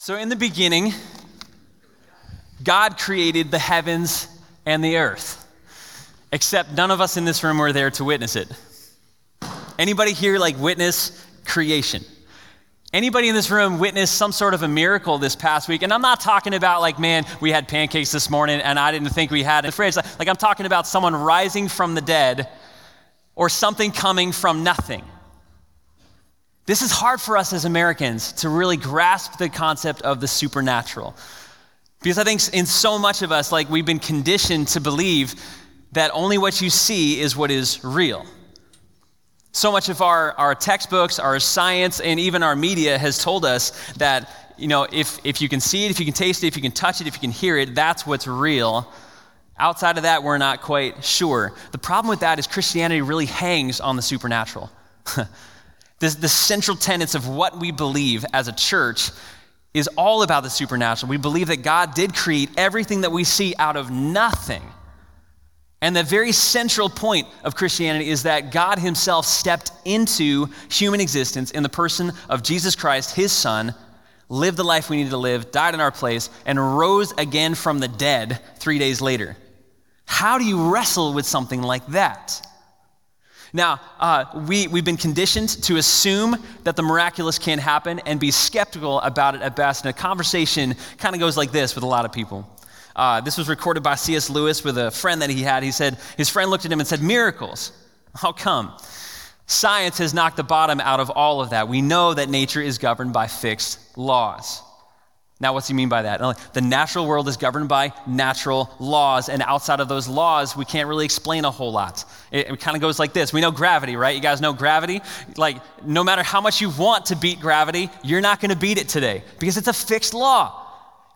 So, in the beginning, God created the heavens and the earth, except none of us in this room were there to witness it. Anybody here like witness creation? Anybody in this room witnessed some sort of a miracle this past week? And I'm not talking about like, man, we had pancakes this morning and I didn't think we had the fridge. Like, I'm talking about someone rising from the dead or something coming from nothing. This is hard for us as Americans to really grasp the concept of the supernatural. Because I think in so much of us, like we've been conditioned to believe that only what you see is what is real. So much of our, our textbooks, our science, and even our media has told us that, you know, if, if you can see it, if you can taste it, if you can touch it, if you can hear it, that's what's real. Outside of that, we're not quite sure. The problem with that is Christianity really hangs on the supernatural. The, the central tenets of what we believe as a church is all about the supernatural. We believe that God did create everything that we see out of nothing. And the very central point of Christianity is that God Himself stepped into human existence in the person of Jesus Christ, His Son, lived the life we needed to live, died in our place, and rose again from the dead three days later. How do you wrestle with something like that? Now, uh, we, we've been conditioned to assume that the miraculous can happen and be skeptical about it at best. And a conversation kind of goes like this with a lot of people. Uh, this was recorded by C.S. Lewis with a friend that he had. He said, his friend looked at him and said, Miracles. How come? Science has knocked the bottom out of all of that. We know that nature is governed by fixed laws. Now, what's he mean by that? The natural world is governed by natural laws, and outside of those laws, we can't really explain a whole lot. It, it kind of goes like this We know gravity, right? You guys know gravity? Like, no matter how much you want to beat gravity, you're not going to beat it today because it's a fixed law.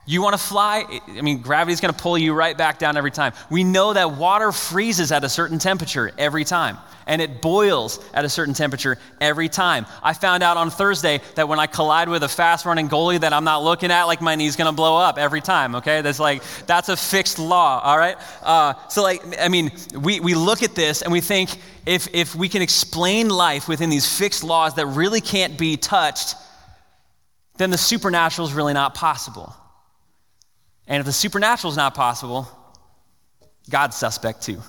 You want to fly? I mean, gravity's going to pull you right back down every time. We know that water freezes at a certain temperature every time, and it boils at a certain temperature every time. I found out on Thursday that when I collide with a fast running goalie that I'm not looking at, like my knee's going to blow up every time, okay? That's like, that's a fixed law, all right? Uh, so, like, I mean, we, we look at this and we think if, if we can explain life within these fixed laws that really can't be touched, then the supernatural is really not possible. And if the supernatural is not possible, God's suspect too.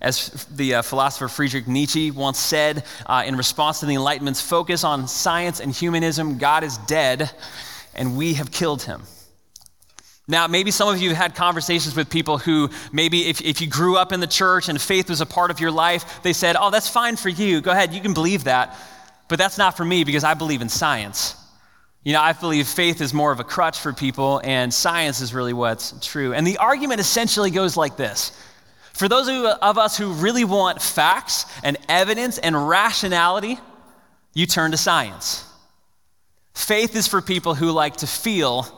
As the uh, philosopher Friedrich Nietzsche once said uh, in response to the Enlightenment's focus on science and humanism, God is dead and we have killed him. Now, maybe some of you have had conversations with people who maybe if, if you grew up in the church and faith was a part of your life, they said, Oh, that's fine for you. Go ahead, you can believe that. But that's not for me because I believe in science. You know, I believe faith is more of a crutch for people, and science is really what's true. And the argument essentially goes like this For those of us who really want facts and evidence and rationality, you turn to science. Faith is for people who like to feel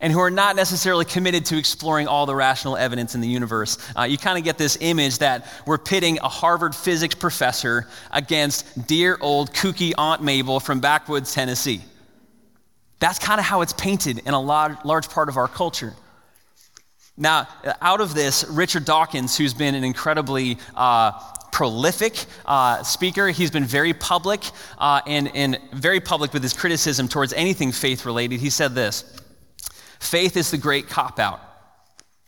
and who are not necessarily committed to exploring all the rational evidence in the universe. Uh, you kind of get this image that we're pitting a Harvard physics professor against dear old kooky Aunt Mabel from backwoods Tennessee. That's kind of how it's painted in a large, large part of our culture. Now, out of this, Richard Dawkins, who's been an incredibly uh, prolific uh, speaker, he's been very public uh, and, and very public with his criticism towards anything faith related. He said this Faith is the great cop out,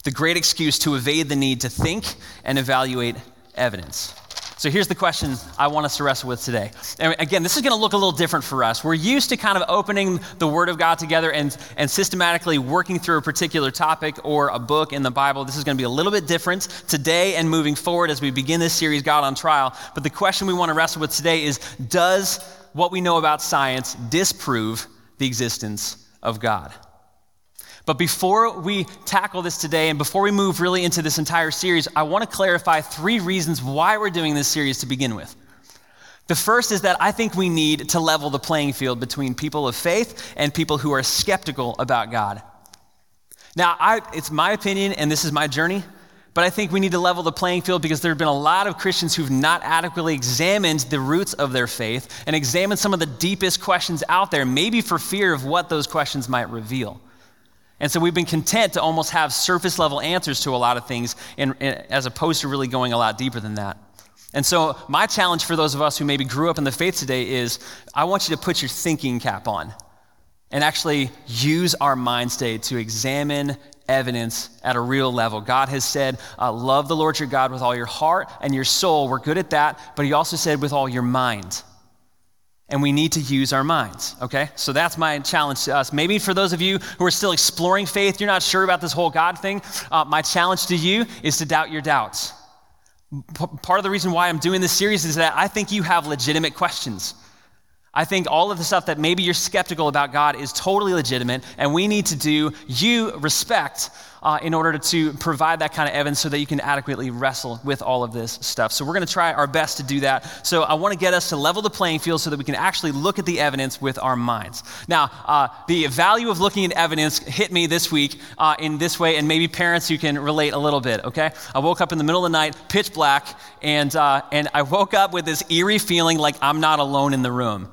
the great excuse to evade the need to think and evaluate evidence. So here's the question I want us to wrestle with today. And again, this is going to look a little different for us. We're used to kind of opening the Word of God together and, and systematically working through a particular topic or a book in the Bible. This is going to be a little bit different today and moving forward as we begin this series, God on Trial. But the question we want to wrestle with today is Does what we know about science disprove the existence of God? But before we tackle this today and before we move really into this entire series, I want to clarify three reasons why we're doing this series to begin with. The first is that I think we need to level the playing field between people of faith and people who are skeptical about God. Now, I, it's my opinion, and this is my journey, but I think we need to level the playing field because there have been a lot of Christians who've not adequately examined the roots of their faith and examined some of the deepest questions out there, maybe for fear of what those questions might reveal. And so we've been content to almost have surface level answers to a lot of things, in, in, as opposed to really going a lot deeper than that. And so, my challenge for those of us who maybe grew up in the faith today is I want you to put your thinking cap on. and actually use our mind state to examine evidence at a real level. God has said, uh, Love the Lord your God with all your heart and your soul. We're good at that. But He also said, with all your mind. And we need to use our minds, okay? So that's my challenge to us. Maybe for those of you who are still exploring faith, you're not sure about this whole God thing, uh, my challenge to you is to doubt your doubts. P- part of the reason why I'm doing this series is that I think you have legitimate questions. I think all of the stuff that maybe you're skeptical about God is totally legitimate, and we need to do you respect uh, in order to provide that kind of evidence so that you can adequately wrestle with all of this stuff. So, we're going to try our best to do that. So, I want to get us to level the playing field so that we can actually look at the evidence with our minds. Now, uh, the value of looking at evidence hit me this week uh, in this way, and maybe parents, you can relate a little bit, okay? I woke up in the middle of the night, pitch black, and, uh, and I woke up with this eerie feeling like I'm not alone in the room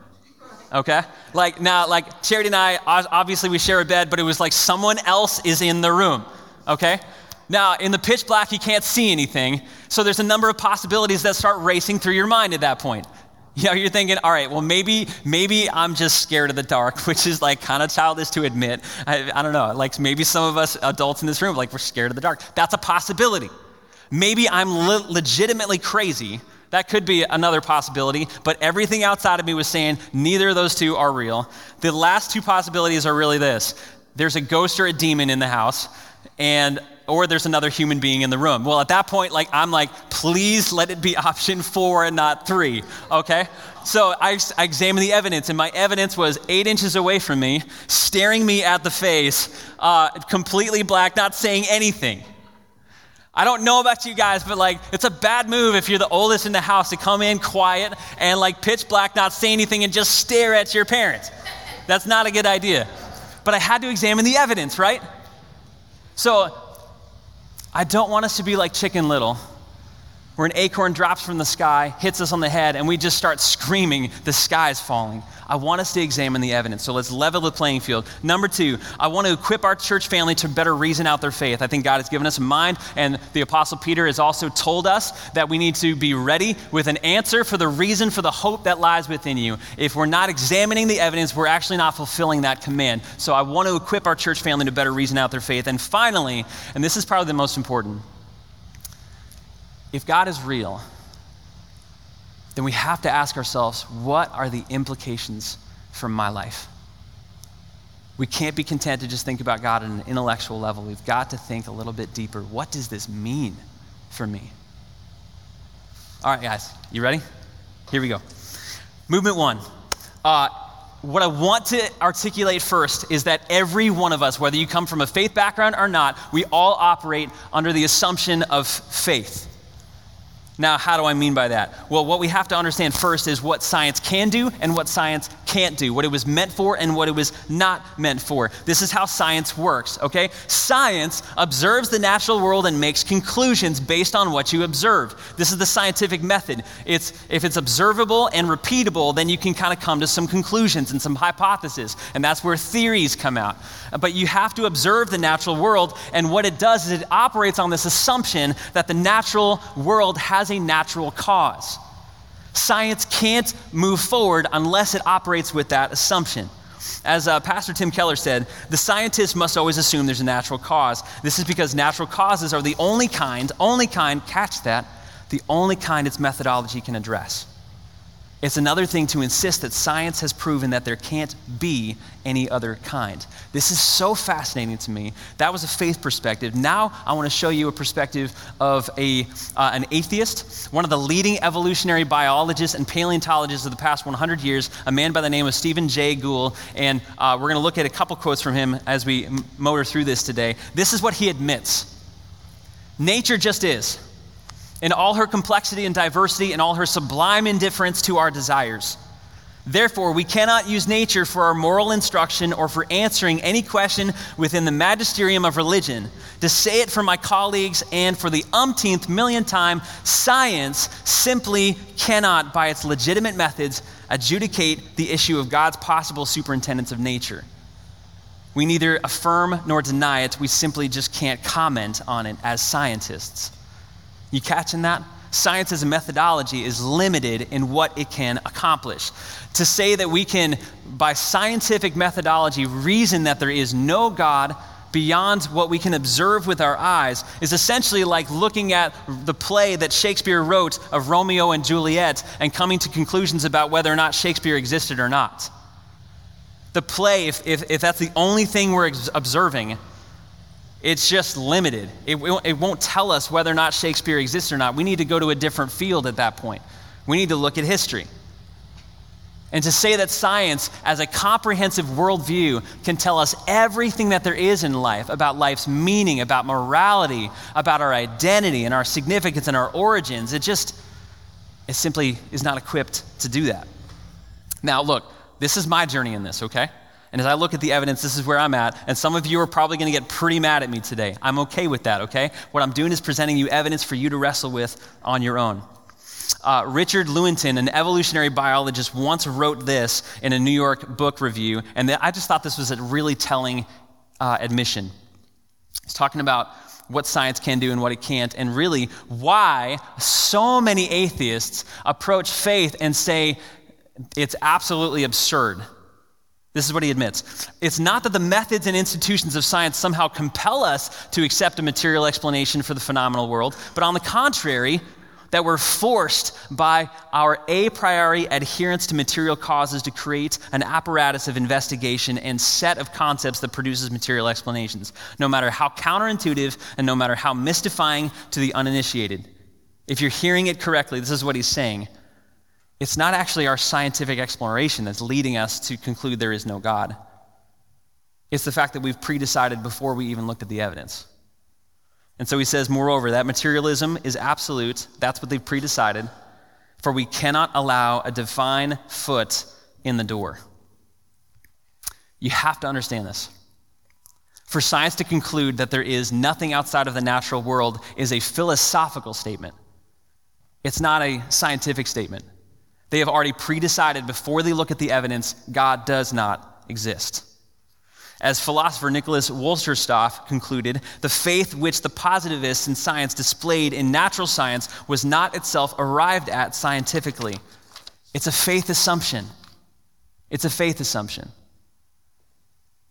okay? Like now, like Charity and I, obviously we share a bed, but it was like someone else is in the room, okay? Now, in the pitch black, you can't see anything, so there's a number of possibilities that start racing through your mind at that point. You know, you're thinking, all right, well, maybe, maybe I'm just scared of the dark, which is like kind of childish to admit. I, I don't know, like maybe some of us adults in this room, like we're scared of the dark. That's a possibility. Maybe I'm le- legitimately crazy that could be another possibility, but everything outside of me was saying neither of those two are real. The last two possibilities are really this there's a ghost or a demon in the house, and or there's another human being in the room. Well, at that point, like I'm like, please let it be option four and not three. Okay? So I, I examined the evidence, and my evidence was eight inches away from me, staring me at the face, uh, completely black, not saying anything. I don't know about you guys, but like, it's a bad move if you're the oldest in the house to come in quiet and like pitch black, not say anything, and just stare at your parents. That's not a good idea. But I had to examine the evidence, right? So I don't want us to be like Chicken Little, where an acorn drops from the sky, hits us on the head, and we just start screaming, the sky is falling. I want us to examine the evidence. So let's level the playing field. Number two, I want to equip our church family to better reason out their faith. I think God has given us a mind, and the Apostle Peter has also told us that we need to be ready with an answer for the reason for the hope that lies within you. If we're not examining the evidence, we're actually not fulfilling that command. So I want to equip our church family to better reason out their faith. And finally, and this is probably the most important, if God is real, then we have to ask ourselves what are the implications for my life? We can't be content to just think about God at an intellectual level. We've got to think a little bit deeper. What does this mean for me? All right, guys, you ready? Here we go. Movement one. Uh, what I want to articulate first is that every one of us, whether you come from a faith background or not, we all operate under the assumption of faith. Now, how do I mean by that? Well, what we have to understand first is what science can do and what science can't do, what it was meant for and what it was not meant for. This is how science works, okay? Science observes the natural world and makes conclusions based on what you observe. This is the scientific method. It's if it's observable and repeatable, then you can kind of come to some conclusions and some hypotheses, and that's where theories come out. But you have to observe the natural world, and what it does is it operates on this assumption that the natural world has has a natural cause. Science can't move forward unless it operates with that assumption. As uh, Pastor Tim Keller said, the scientist must always assume there's a natural cause. This is because natural causes are the only kind, only kind, catch that, the only kind its methodology can address. It's another thing to insist that science has proven that there can't be any other kind. This is so fascinating to me. That was a faith perspective. Now I want to show you a perspective of a, uh, an atheist, one of the leading evolutionary biologists and paleontologists of the past 100 years, a man by the name of Stephen Jay Gould. And uh, we're going to look at a couple quotes from him as we motor through this today. This is what he admits Nature just is in all her complexity and diversity and all her sublime indifference to our desires. Therefore, we cannot use nature for our moral instruction or for answering any question within the magisterium of religion. To say it for my colleagues and for the umpteenth million time, science simply cannot, by its legitimate methods, adjudicate the issue of God's possible superintendence of nature. We neither affirm nor deny it, we simply just can't comment on it as scientists. You catching that? science as a methodology is limited in what it can accomplish. To say that we can, by scientific methodology, reason that there is no God beyond what we can observe with our eyes is essentially like looking at the play that Shakespeare wrote of Romeo and Juliet and coming to conclusions about whether or not Shakespeare existed or not. The play, if, if, if that's the only thing we're observing, it's just limited. It, it won't tell us whether or not Shakespeare exists or not. We need to go to a different field at that point. We need to look at history. And to say that science, as a comprehensive worldview, can tell us everything that there is in life about life's meaning, about morality, about our identity and our significance and our origins, it just, it simply is not equipped to do that. Now, look, this is my journey in this, okay? And as I look at the evidence, this is where I'm at. And some of you are probably going to get pretty mad at me today. I'm okay with that, okay? What I'm doing is presenting you evidence for you to wrestle with on your own. Uh, Richard Lewontin, an evolutionary biologist, once wrote this in a New York book review, and I just thought this was a really telling uh, admission. He's talking about what science can do and what it can't, and really why so many atheists approach faith and say it's absolutely absurd. This is what he admits. It's not that the methods and institutions of science somehow compel us to accept a material explanation for the phenomenal world, but on the contrary, that we're forced by our a priori adherence to material causes to create an apparatus of investigation and set of concepts that produces material explanations, no matter how counterintuitive and no matter how mystifying to the uninitiated. If you're hearing it correctly, this is what he's saying. It's not actually our scientific exploration that's leading us to conclude there is no God. It's the fact that we've pre-decided before we even looked at the evidence. And so he says, moreover, that materialism is absolute. That's what they've pre decided. For we cannot allow a divine foot in the door. You have to understand this. For science to conclude that there is nothing outside of the natural world is a philosophical statement, it's not a scientific statement. They have already pre decided before they look at the evidence God does not exist. As philosopher Nicholas Wolterstorff concluded, the faith which the positivists in science displayed in natural science was not itself arrived at scientifically. It's a faith assumption. It's a faith assumption.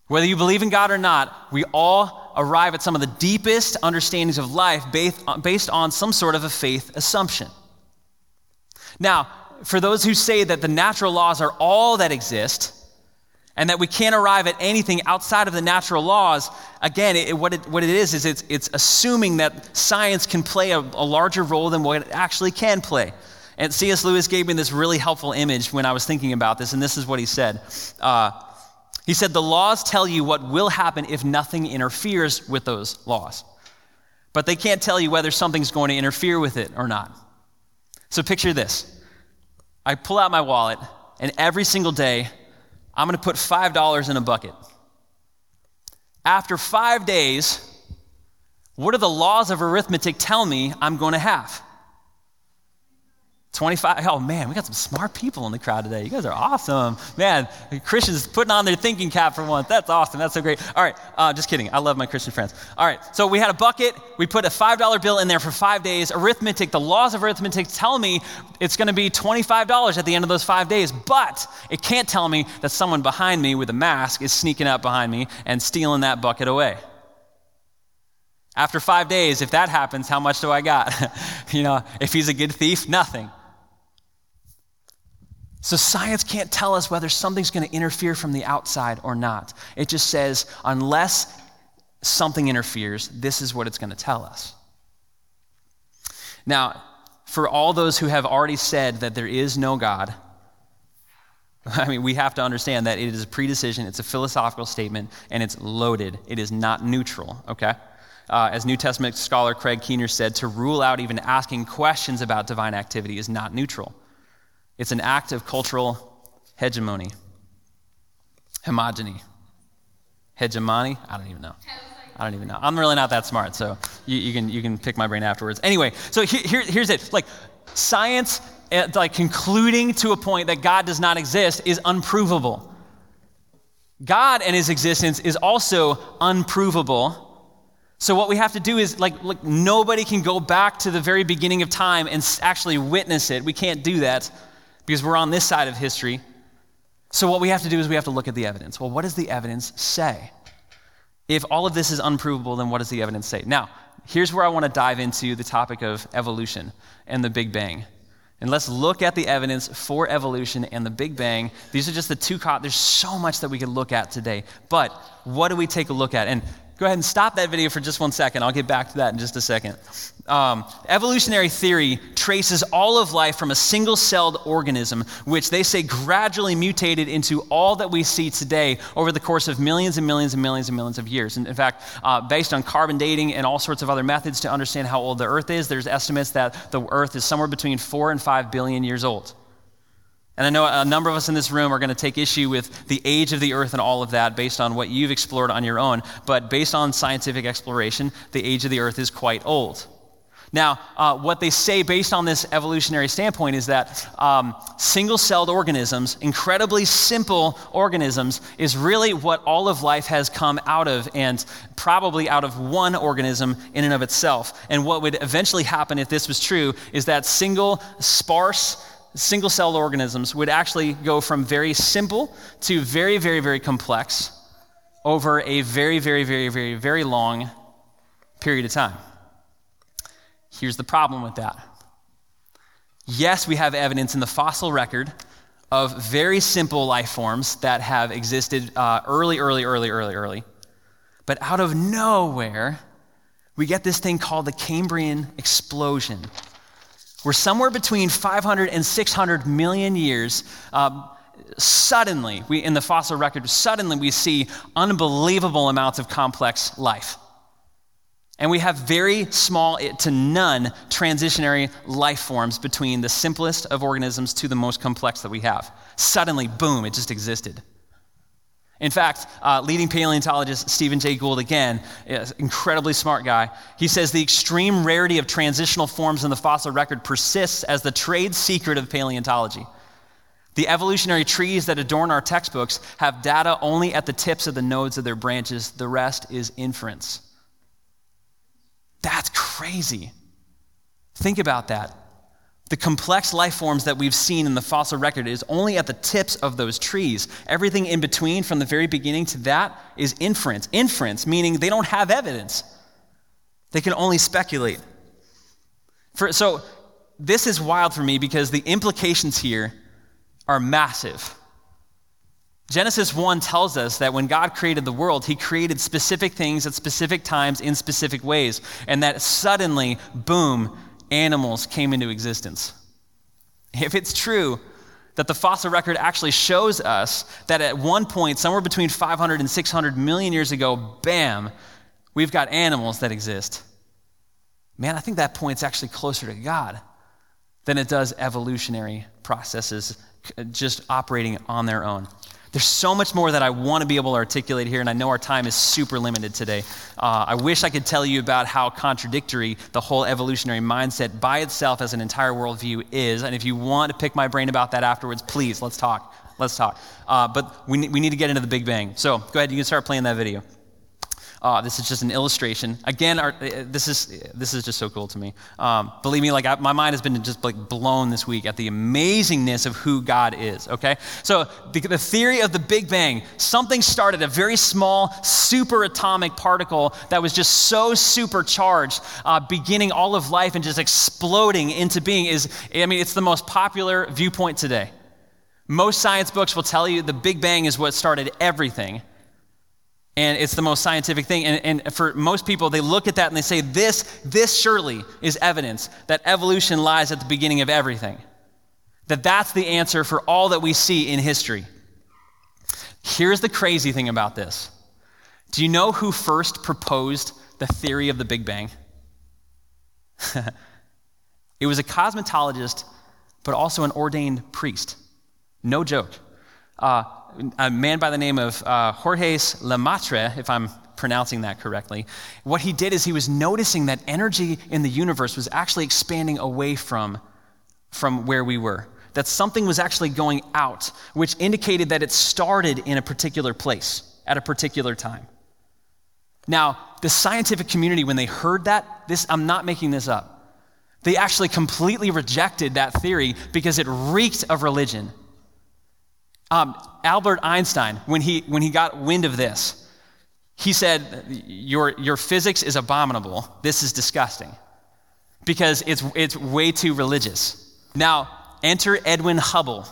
Whether you believe in God or not, we all arrive at some of the deepest understandings of life based on some sort of a faith assumption. Now, for those who say that the natural laws are all that exist, and that we can't arrive at anything outside of the natural laws, again, it, what, it, what it is, is it's, it's assuming that science can play a, a larger role than what it actually can play. And C.S. Lewis gave me this really helpful image when I was thinking about this, and this is what he said. Uh, he said, The laws tell you what will happen if nothing interferes with those laws, but they can't tell you whether something's going to interfere with it or not. So picture this I pull out my wallet, and every single day, I'm going to put $5 in a bucket. After five days, what do the laws of arithmetic tell me I'm going to have? 25. Oh man, we got some smart people in the crowd today. You guys are awesome. Man, Christians putting on their thinking cap for once. That's awesome. That's so great. All right, uh, just kidding. I love my Christian friends. All right, so we had a bucket. We put a $5 bill in there for five days. Arithmetic, the laws of arithmetic tell me it's going to be $25 at the end of those five days, but it can't tell me that someone behind me with a mask is sneaking up behind me and stealing that bucket away. After five days, if that happens, how much do I got? you know, if he's a good thief, nothing. So science can't tell us whether something's going to interfere from the outside or not. It just says, unless something interferes, this is what it's going to tell us. Now, for all those who have already said that there is no God, I mean, we have to understand that it is a predecision, it's a philosophical statement, and it's loaded. It is not neutral, okay? Uh, as New Testament scholar Craig Keener said, to rule out even asking questions about divine activity is not neutral. It's an act of cultural hegemony. Homogeny. Hegemony? I don't even know. I don't even know. I'm really not that smart, so you, you can, you can pick my brain afterwards. Anyway, so here, here, here's it. Like, science, eh, like concluding to a point that God does not exist is unprovable. God and his existence is also unprovable So what we have to do is like, like nobody can go back to the very beginning of time and actually witness it. We can't do that because we're on this side of history. So what we have to do is we have to look at the evidence. Well, what does the evidence say? If all of this is unprovable, then what does the evidence say? Now, here's where I want to dive into the topic of evolution and the Big Bang. And let's look at the evidence for evolution and the Big Bang. These are just the two. Co- There's so much that we could look at today. But what do we take a look at? And Go ahead and stop that video for just one second. I'll get back to that in just a second. Um, evolutionary theory traces all of life from a single celled organism, which they say gradually mutated into all that we see today over the course of millions and millions and millions and millions of years. And in fact, uh, based on carbon dating and all sorts of other methods to understand how old the Earth is, there's estimates that the Earth is somewhere between four and five billion years old. And I know a number of us in this room are going to take issue with the age of the earth and all of that based on what you've explored on your own. But based on scientific exploration, the age of the earth is quite old. Now, uh, what they say based on this evolutionary standpoint is that um, single celled organisms, incredibly simple organisms, is really what all of life has come out of, and probably out of one organism in and of itself. And what would eventually happen if this was true is that single, sparse, single celled organisms would actually go from very simple to very, very, very complex over a very, very, very, very, very long period of time. Here's the problem with that. Yes, we have evidence in the fossil record of very simple life forms that have existed uh, early, early, early, early, early. But out of nowhere, we get this thing called the Cambrian explosion where somewhere between 500 and 600 million years, um, suddenly, we, in the fossil record, suddenly we see unbelievable amounts of complex life. And we have very small to none transitionary life forms between the simplest of organisms to the most complex that we have. Suddenly, boom, it just existed. In fact, uh, leading paleontologist Stephen Jay Gould, again, incredibly smart guy, he says the extreme rarity of transitional forms in the fossil record persists as the trade secret of paleontology. The evolutionary trees that adorn our textbooks have data only at the tips of the nodes of their branches, the rest is inference. That's crazy. Think about that. The complex life forms that we've seen in the fossil record is only at the tips of those trees. Everything in between, from the very beginning to that, is inference. Inference, meaning they don't have evidence, they can only speculate. For, so, this is wild for me because the implications here are massive. Genesis 1 tells us that when God created the world, he created specific things at specific times in specific ways, and that suddenly, boom, animals came into existence. If it's true that the fossil record actually shows us that at one point, somewhere between 500 and 600 million years ago, bam, we've got animals that exist. Man, I think that point's actually closer to God than it does evolutionary processes just operating on their own. There's so much more that I want to be able to articulate here, and I know our time is super limited today. Uh, I wish I could tell you about how contradictory the whole evolutionary mindset by itself as an entire worldview is. And if you want to pick my brain about that afterwards, please, let's talk. Let's talk. Uh, but we, we need to get into the Big Bang. So go ahead, you can start playing that video. Uh, this is just an illustration. Again, our, uh, this, is, this is just so cool to me. Um, believe me, like I, my mind has been just like blown this week at the amazingness of who God is, okay? So the, the theory of the Big Bang, something started, a very small superatomic particle that was just so supercharged, uh, beginning all of life and just exploding into being is, I mean, it's the most popular viewpoint today. Most science books will tell you the Big Bang is what started everything and it's the most scientific thing. And, and, for most people they look at that and they say this this surely is evidence that evolution lies at the beginning of everything. That that's the answer for all that we see in history. Here's the crazy thing about this. Do you know who first proposed the theory of the big bang? It was a cosmetologist but also an ordained priest. No joke uh, a man by the name of uh, Jorge Lemaitre, if I'm pronouncing that correctly, what he did is he was noticing that energy in the universe was actually expanding away from, from where we were. That something was actually going out, which indicated that it started in a particular place at a particular time. Now, the scientific community, when they heard that, this, I'm not making this up. They actually completely rejected that theory because it reeked of religion. Um, Albert Einstein, when he, when he got wind of this, he said, your, your physics is abominable. This is disgusting because it's, it's way too religious. Now, enter Edwin Hubble.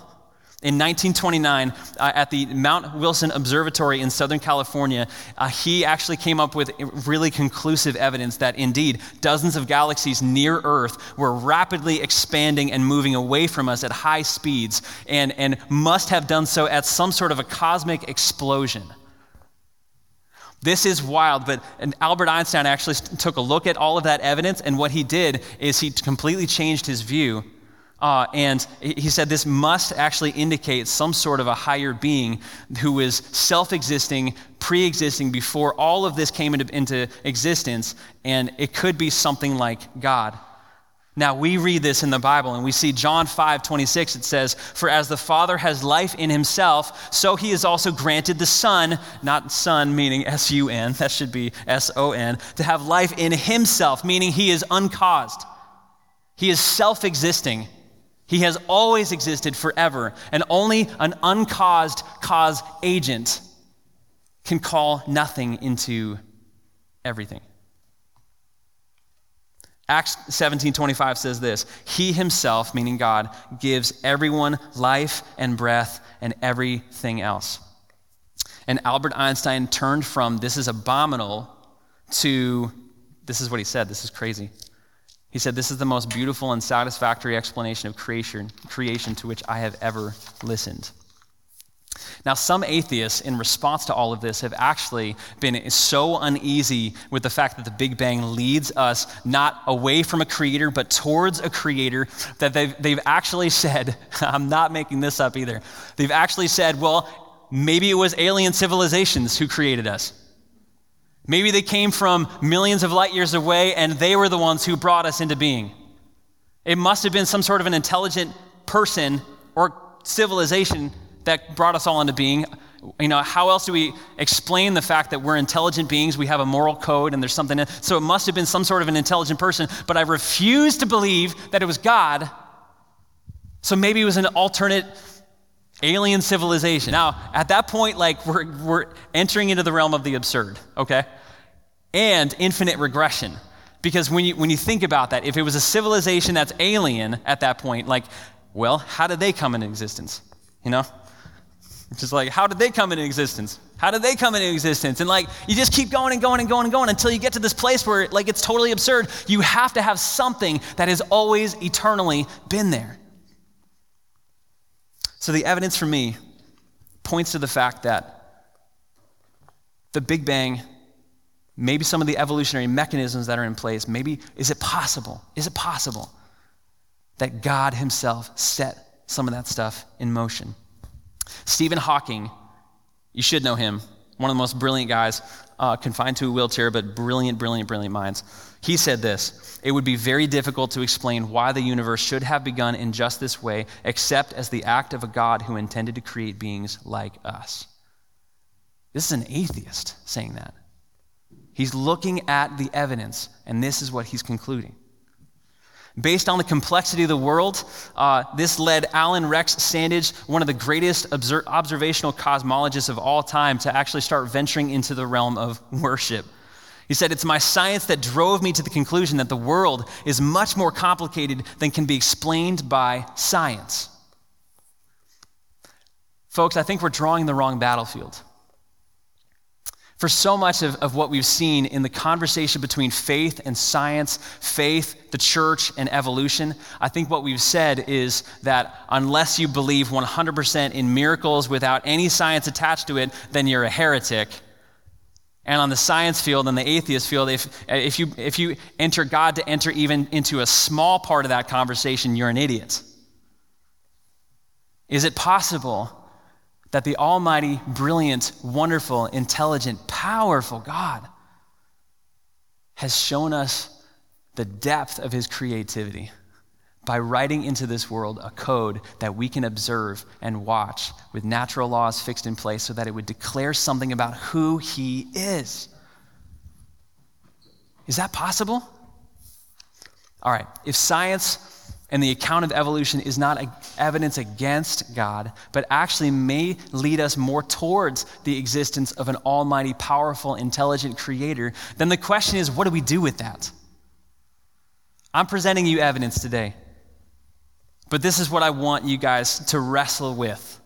In 1929, uh, at the Mount Wilson Observatory in Southern California, uh, he actually came up with really conclusive evidence that indeed dozens of galaxies near Earth were rapidly expanding and moving away from us at high speeds and, and must have done so at some sort of a cosmic explosion. This is wild, but Albert Einstein actually took a look at all of that evidence, and what he did is he completely changed his view. Uh, and he said this must actually indicate some sort of a higher being who is self existing, pre existing before all of this came into, into existence, and it could be something like God. Now, we read this in the Bible and we see John 5 26, it says, For as the Father has life in himself, so he has also granted the Son, not Son meaning S U N, that should be S O N, to have life in himself, meaning he is uncaused. He is self existing. He has always existed forever, and only an uncaused cause agent can call nothing into everything. Acts 17:25 says this, he himself, meaning God, gives everyone life and breath and everything else. And Albert Einstein turned from this is abominable to this is what he said, this is crazy. He said this is the most beautiful and satisfactory explanation of creation, creation to which I have ever listened. Now, some atheists, in response to all of this, have actually been so uneasy with the fact that the Big Bang leads us not away from a creator, but towards a creator, that they've, they've actually said, I'm not making this up either, they've actually said, well, maybe it was alien civilizations who created us. Maybe they came from millions of light years away and they were the ones who brought us into being. It must have been some sort of an intelligent person or civilization that brought us all into being. You know, how else do we explain the fact that we're intelligent beings? We have a moral code and there's something. In, so it must have been some sort of an intelligent person, but I refuse to believe that it was God. So maybe it was an alternate alien civilization. Now, at that point, like we're, we're entering into the realm of the absurd, okay? And infinite regression. Because when you, when you think about that, if it was a civilization that's alien at that point, like, well, how did they come into existence? You know? Just like, how did they come into existence? How did they come into existence? And like, you just keep going and going and going and going until you get to this place where, like, it's totally absurd. You have to have something that has always eternally been there. So the evidence for me points to the fact that the Big Bang, maybe some of the evolutionary mechanisms that are in place, maybe, is it possible? Is it possible that God Himself set some of that stuff in motion? Stephen Hawking, you should know him, one of the most brilliant guys, uh, confined to a wheelchair, but brilliant, brilliant, brilliant minds. He said this It would be very difficult to explain why the universe should have begun in just this way, except as the act of a God who intended to create beings like us. This is an atheist saying that. He's looking at the evidence, and this is what he's concluding. Based on the complexity of the world, uh, this led Allan Rex Sandage, one of the greatest obser- observational cosmologists of all time, to actually start venturing into the realm of worship. He said, It's my science that drove me to the conclusion that the world is much more complicated than can be explained by science. Folks, I think we're drawing the wrong battlefield. For so much of, of what we've seen in the conversation between faith and science, faith, the church, and evolution, I think what we've said is that unless you believe 100% in miracles without any science attached to it, then you're a heretic. And on the science field and the atheist field, if, if, you, if you enter God to enter even into a small part of that conversation, you're an idiot. Is it possible that the Almighty, brilliant, wonderful, intelligent, powerful God has shown us the depth of his creativity by writing into this world a code that we can observe and watch with natural laws fixed in place so that it would declare something about who he is. Is that possible? All right, if science and the account of evolution is not evidence against God, but actually may lead us more towards the existence of an almighty, powerful, intelligent creator, then the question is what do we do with that? I'm presenting you evidence today. But this is what I want you guys to wrestle with.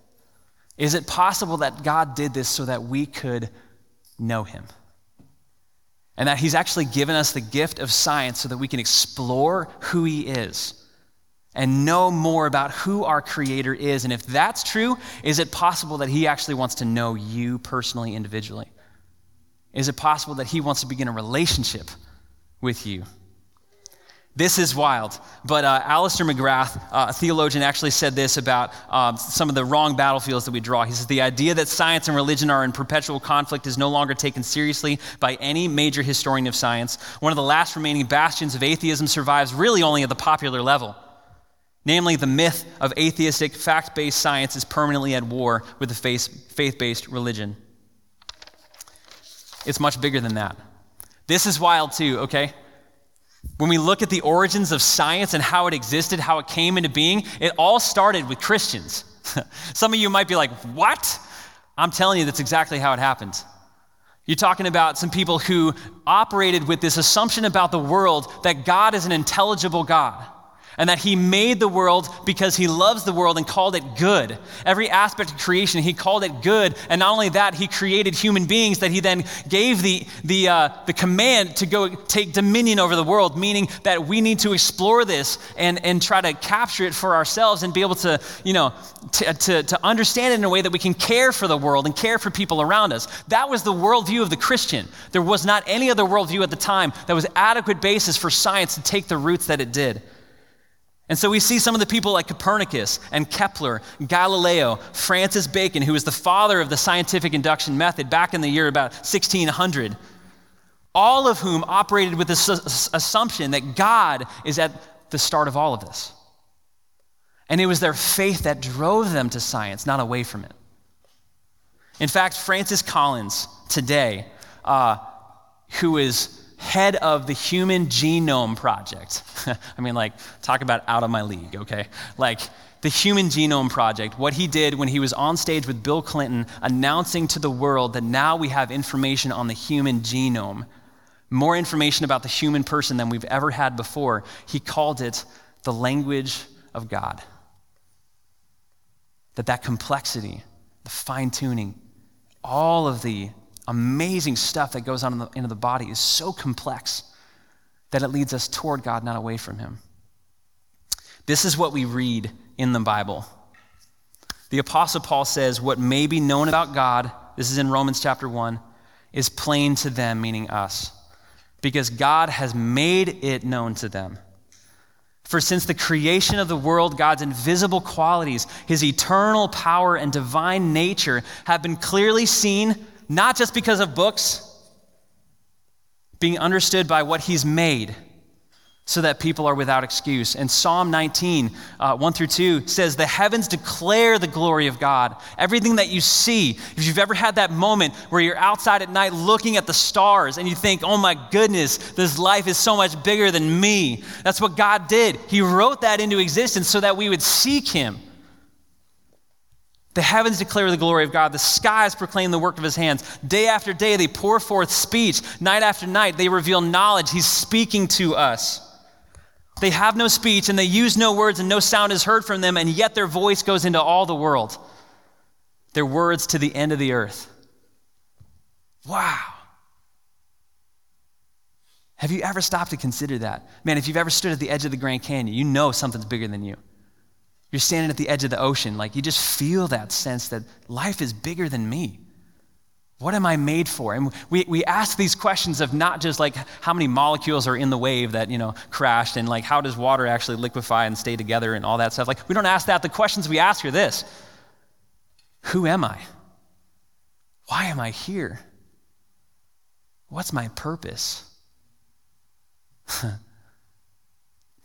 Is it possible that God did this so that we could know him? And that he's actually given us the gift of science so that we can explore who he is and know more about who our Creator is. And if that's true, is it possible that He actually wants to know you personally, individually? Is it possible that He wants to begin a relationship with you? This is wild. But uh, Alister McGrath, uh, a theologian, actually said this about uh, some of the wrong battlefields that we draw. He says, The idea that science and religion are in perpetual conflict is no longer taken seriously by any major historian of science. One of the last remaining bastions of atheism survives really only at the popular level. Namely, the myth of atheistic, fact based science is permanently at war with the faith based religion. It's much bigger than that. This is wild, too, okay? When we look at the origins of science and how it existed, how it came into being, it all started with Christians. Some of you might be like, What? I'm telling you, that's exactly how it happened. You're talking about some people who operated with this assumption about the world that God is an intelligible God and that he made the world because he loves the world and called it good. Every aspect of creation, he called it good. And not only that, he created human beings that he then gave the, the, uh, the command to go take dominion over the world, meaning that we need to explore this and, and try to capture it for ourselves and be able to, you know, to, to, to understand it in a way that we can care for the world and care for people around us. That was the worldview of the Christian. There was not any other worldview at the time that was adequate basis for science to take the roots that it did. And so we see some of the people like Copernicus and Kepler, Galileo, Francis Bacon, who was the father of the scientific induction method back in the year about 1600, all of whom operated with this assumption that God is at the start of all of this. And it was their faith that drove them to science, not away from it. In fact, Francis Collins today, uh, who is head of the Human Genome Project. I mean, like, talk about out of my league, okay? Like, the Human Genome Project, what he did when he was on stage with Bill Clinton announcing to the world that now we have information on the human genome, more information about the human person than we've ever had before, he called it the language of God. That that complexity, the fine tuning, all of the amazing stuff that goes on in the, into the body is so complex that it leads us toward God, not away from Him. This is what we read in the Bible. The Apostle Paul says, What may be known about God, this is in Romans chapter 1, is plain to them, meaning us, because God has made it known to them. For since the creation of the world, God's invisible qualities, his eternal power and divine nature have been clearly seen not just because of books, being understood by what he's made so that people are without excuse. And Psalm 19, uh, 1 through 2 says, The heavens declare the glory of God. Everything that you see, if you've ever had that moment where you're outside at night looking at the stars and you think, Oh my goodness, this life is so much bigger than me. That's what God did. He wrote that into existence so that we would seek Him. The heavens declare the glory of God. The skies proclaim the work of his hands. Day after day, they pour forth speech. Night after night, they reveal knowledge. He's speaking to us. They have no speech and they use no words, and no sound is heard from them, and yet their voice goes into all the world. Their words to the end of the earth. Wow. Have you ever stopped to consider that? Man, if you've ever stood at the edge of the Grand Canyon, you know something's bigger than you. You're standing at the edge of the ocean, like you just feel that sense that life is bigger than me. What am I made for? And we, we ask these questions of not just like how many molecules are in the wave that, you know, crashed and like how does water actually liquefy and stay together and all that stuff. Like we don't ask that. The questions we ask are this Who am I? Why am I here? What's my purpose?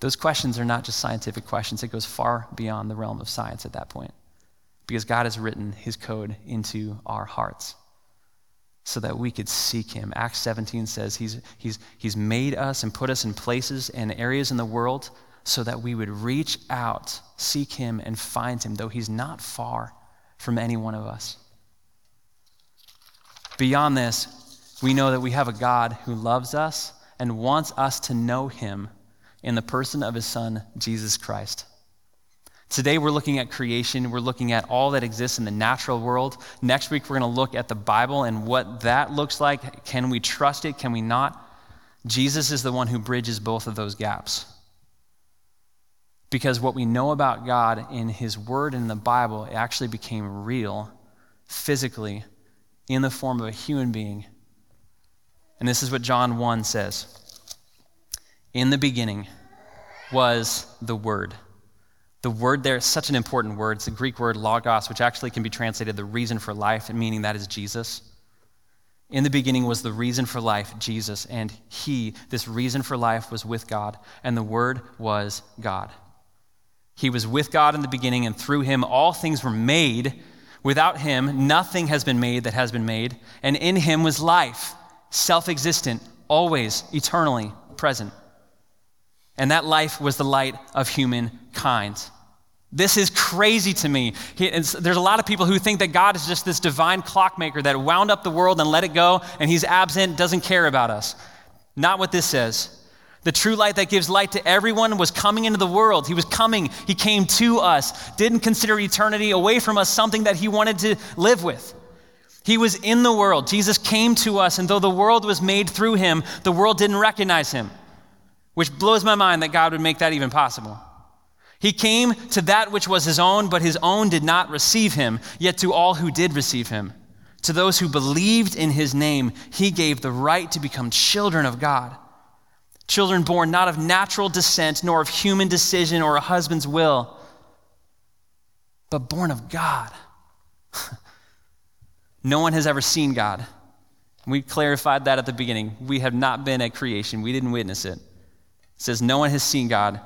Those questions are not just scientific questions, it goes far beyond the realm of science at that point because God has written his code into our hearts. so that we could seek him. Acts 17 says he's, he's, he's made us and put us in places and areas in the world so that we would reach out, seek him, and find him, though he's not far from any one of us. Beyond this, we know that we have a God who loves us and wants us to know him in the person of his son, Jesus Christ. Today, we're looking at creation. We're looking at all that exists in the natural world. Next week, we're going to look at the Bible and what that looks like. Can we trust it? Can we not? Jesus is the one who bridges both of those gaps. Because what we know about God in His Word in the Bible it actually became real physically in the form of a human being. And this is what John 1 says In the beginning was the Word the word there is such an important word. It's the Greek word logos, which actually can be translated the reason for life, and meaning that is Jesus. In the beginning was the reason for life, Jesus, and He, this reason for life, was with God, and the Word was God. He was with God in the beginning, and through Him all things were made. Without Him, nothing has been made that has been made, and in Him was life, self existent, always, eternally present. And that life was the light of humankind. This is crazy to me. He, there's a lot of people who think that God is just this divine clockmaker that wound up the world and let it go, and he's absent, doesn't care about us. Not what this says. The true light that gives light to everyone was coming into the world. He was coming, he came to us, didn't consider eternity away from us something that he wanted to live with. He was in the world. Jesus came to us, and though the world was made through him, the world didn't recognize him, which blows my mind that God would make that even possible. He came to that which was his own, but his own did not receive him, yet to all who did receive him, to those who believed in his name, he gave the right to become children of God. Children born not of natural descent, nor of human decision or a husband's will, but born of God. no one has ever seen God. We clarified that at the beginning. We have not been at creation, we didn't witness it. Says, No one has seen God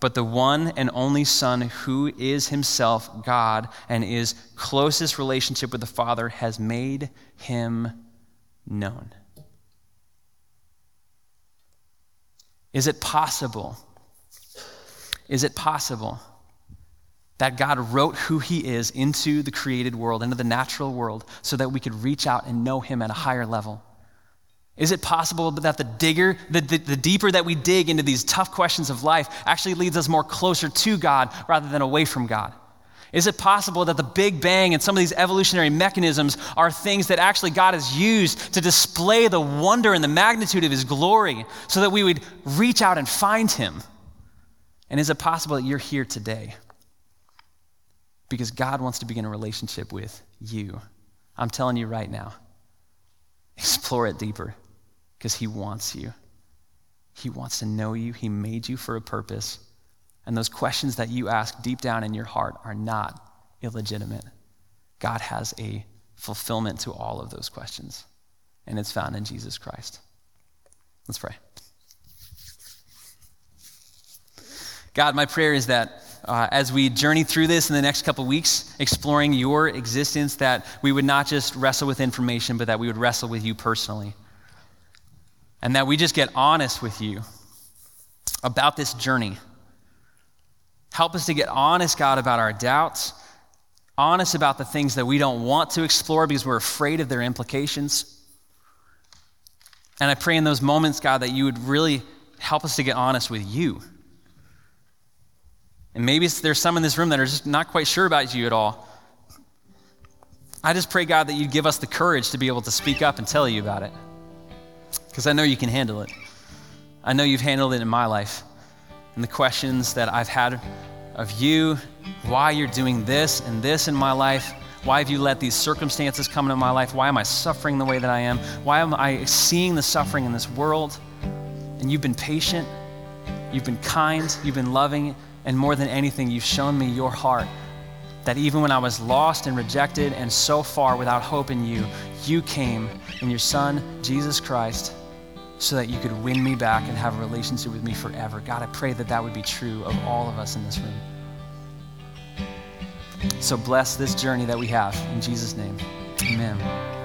but the one and only Son, who is himself God and is closest relationship with the Father, has made him known. Is it possible? Is it possible that God wrote who he is into the created world, into the natural world, so that we could reach out and know him at a higher level? Is it possible that the digger, the, the, the, deeper that we dig into these tough questions of life, actually leads us more closer to God rather than away from God? Is it possible that the Big Bang and some of these evolutionary mechanisms are things that actually God has used to display the wonder and the magnitude of His glory so that we would reach out and find Him? And is it possible that you're here today because God wants to begin a relationship with you? I'm telling you right now, explore it deeper because He wants you. He wants to know you. He made you for a purpose. And those questions that you ask deep down in your heart are not illegitimate. God has a fulfillment to all of those questions, and it's found in Jesus Christ. Let's pray. God, my prayer is that uh, as we journey through this in the next couple weeks, exploring your existence, that we would not just wrestle with information, but that we would wrestle with you personally and that we just get honest with you about this journey. Help us to get honest, God, about our doubts, honest about the things that we don't want to explore because we're afraid of their implications. And I pray in those moments, God, that you would really help us to get honest with you. And maybe there's some in this room that are just not quite sure about you at all. I just pray, God, that you'd give us the courage to be able to speak up and tell you about it because I know you can handle it. I know you've handled it in my life. And the questions that I've had of you, why you're doing this and this in my life, why have you let these circumstances come into my life? Why am I suffering the way that I am? Why am I seeing the suffering in this world? And you've been patient, you've been kind, you've been loving, and more than anything, you've shown me your heart. That even when I was lost and rejected and so far without hope in you, you came in your Son, Jesus Christ, so that you could win me back and have a relationship with me forever. God, I pray that that would be true of all of us in this room. So bless this journey that we have. In Jesus' name, amen.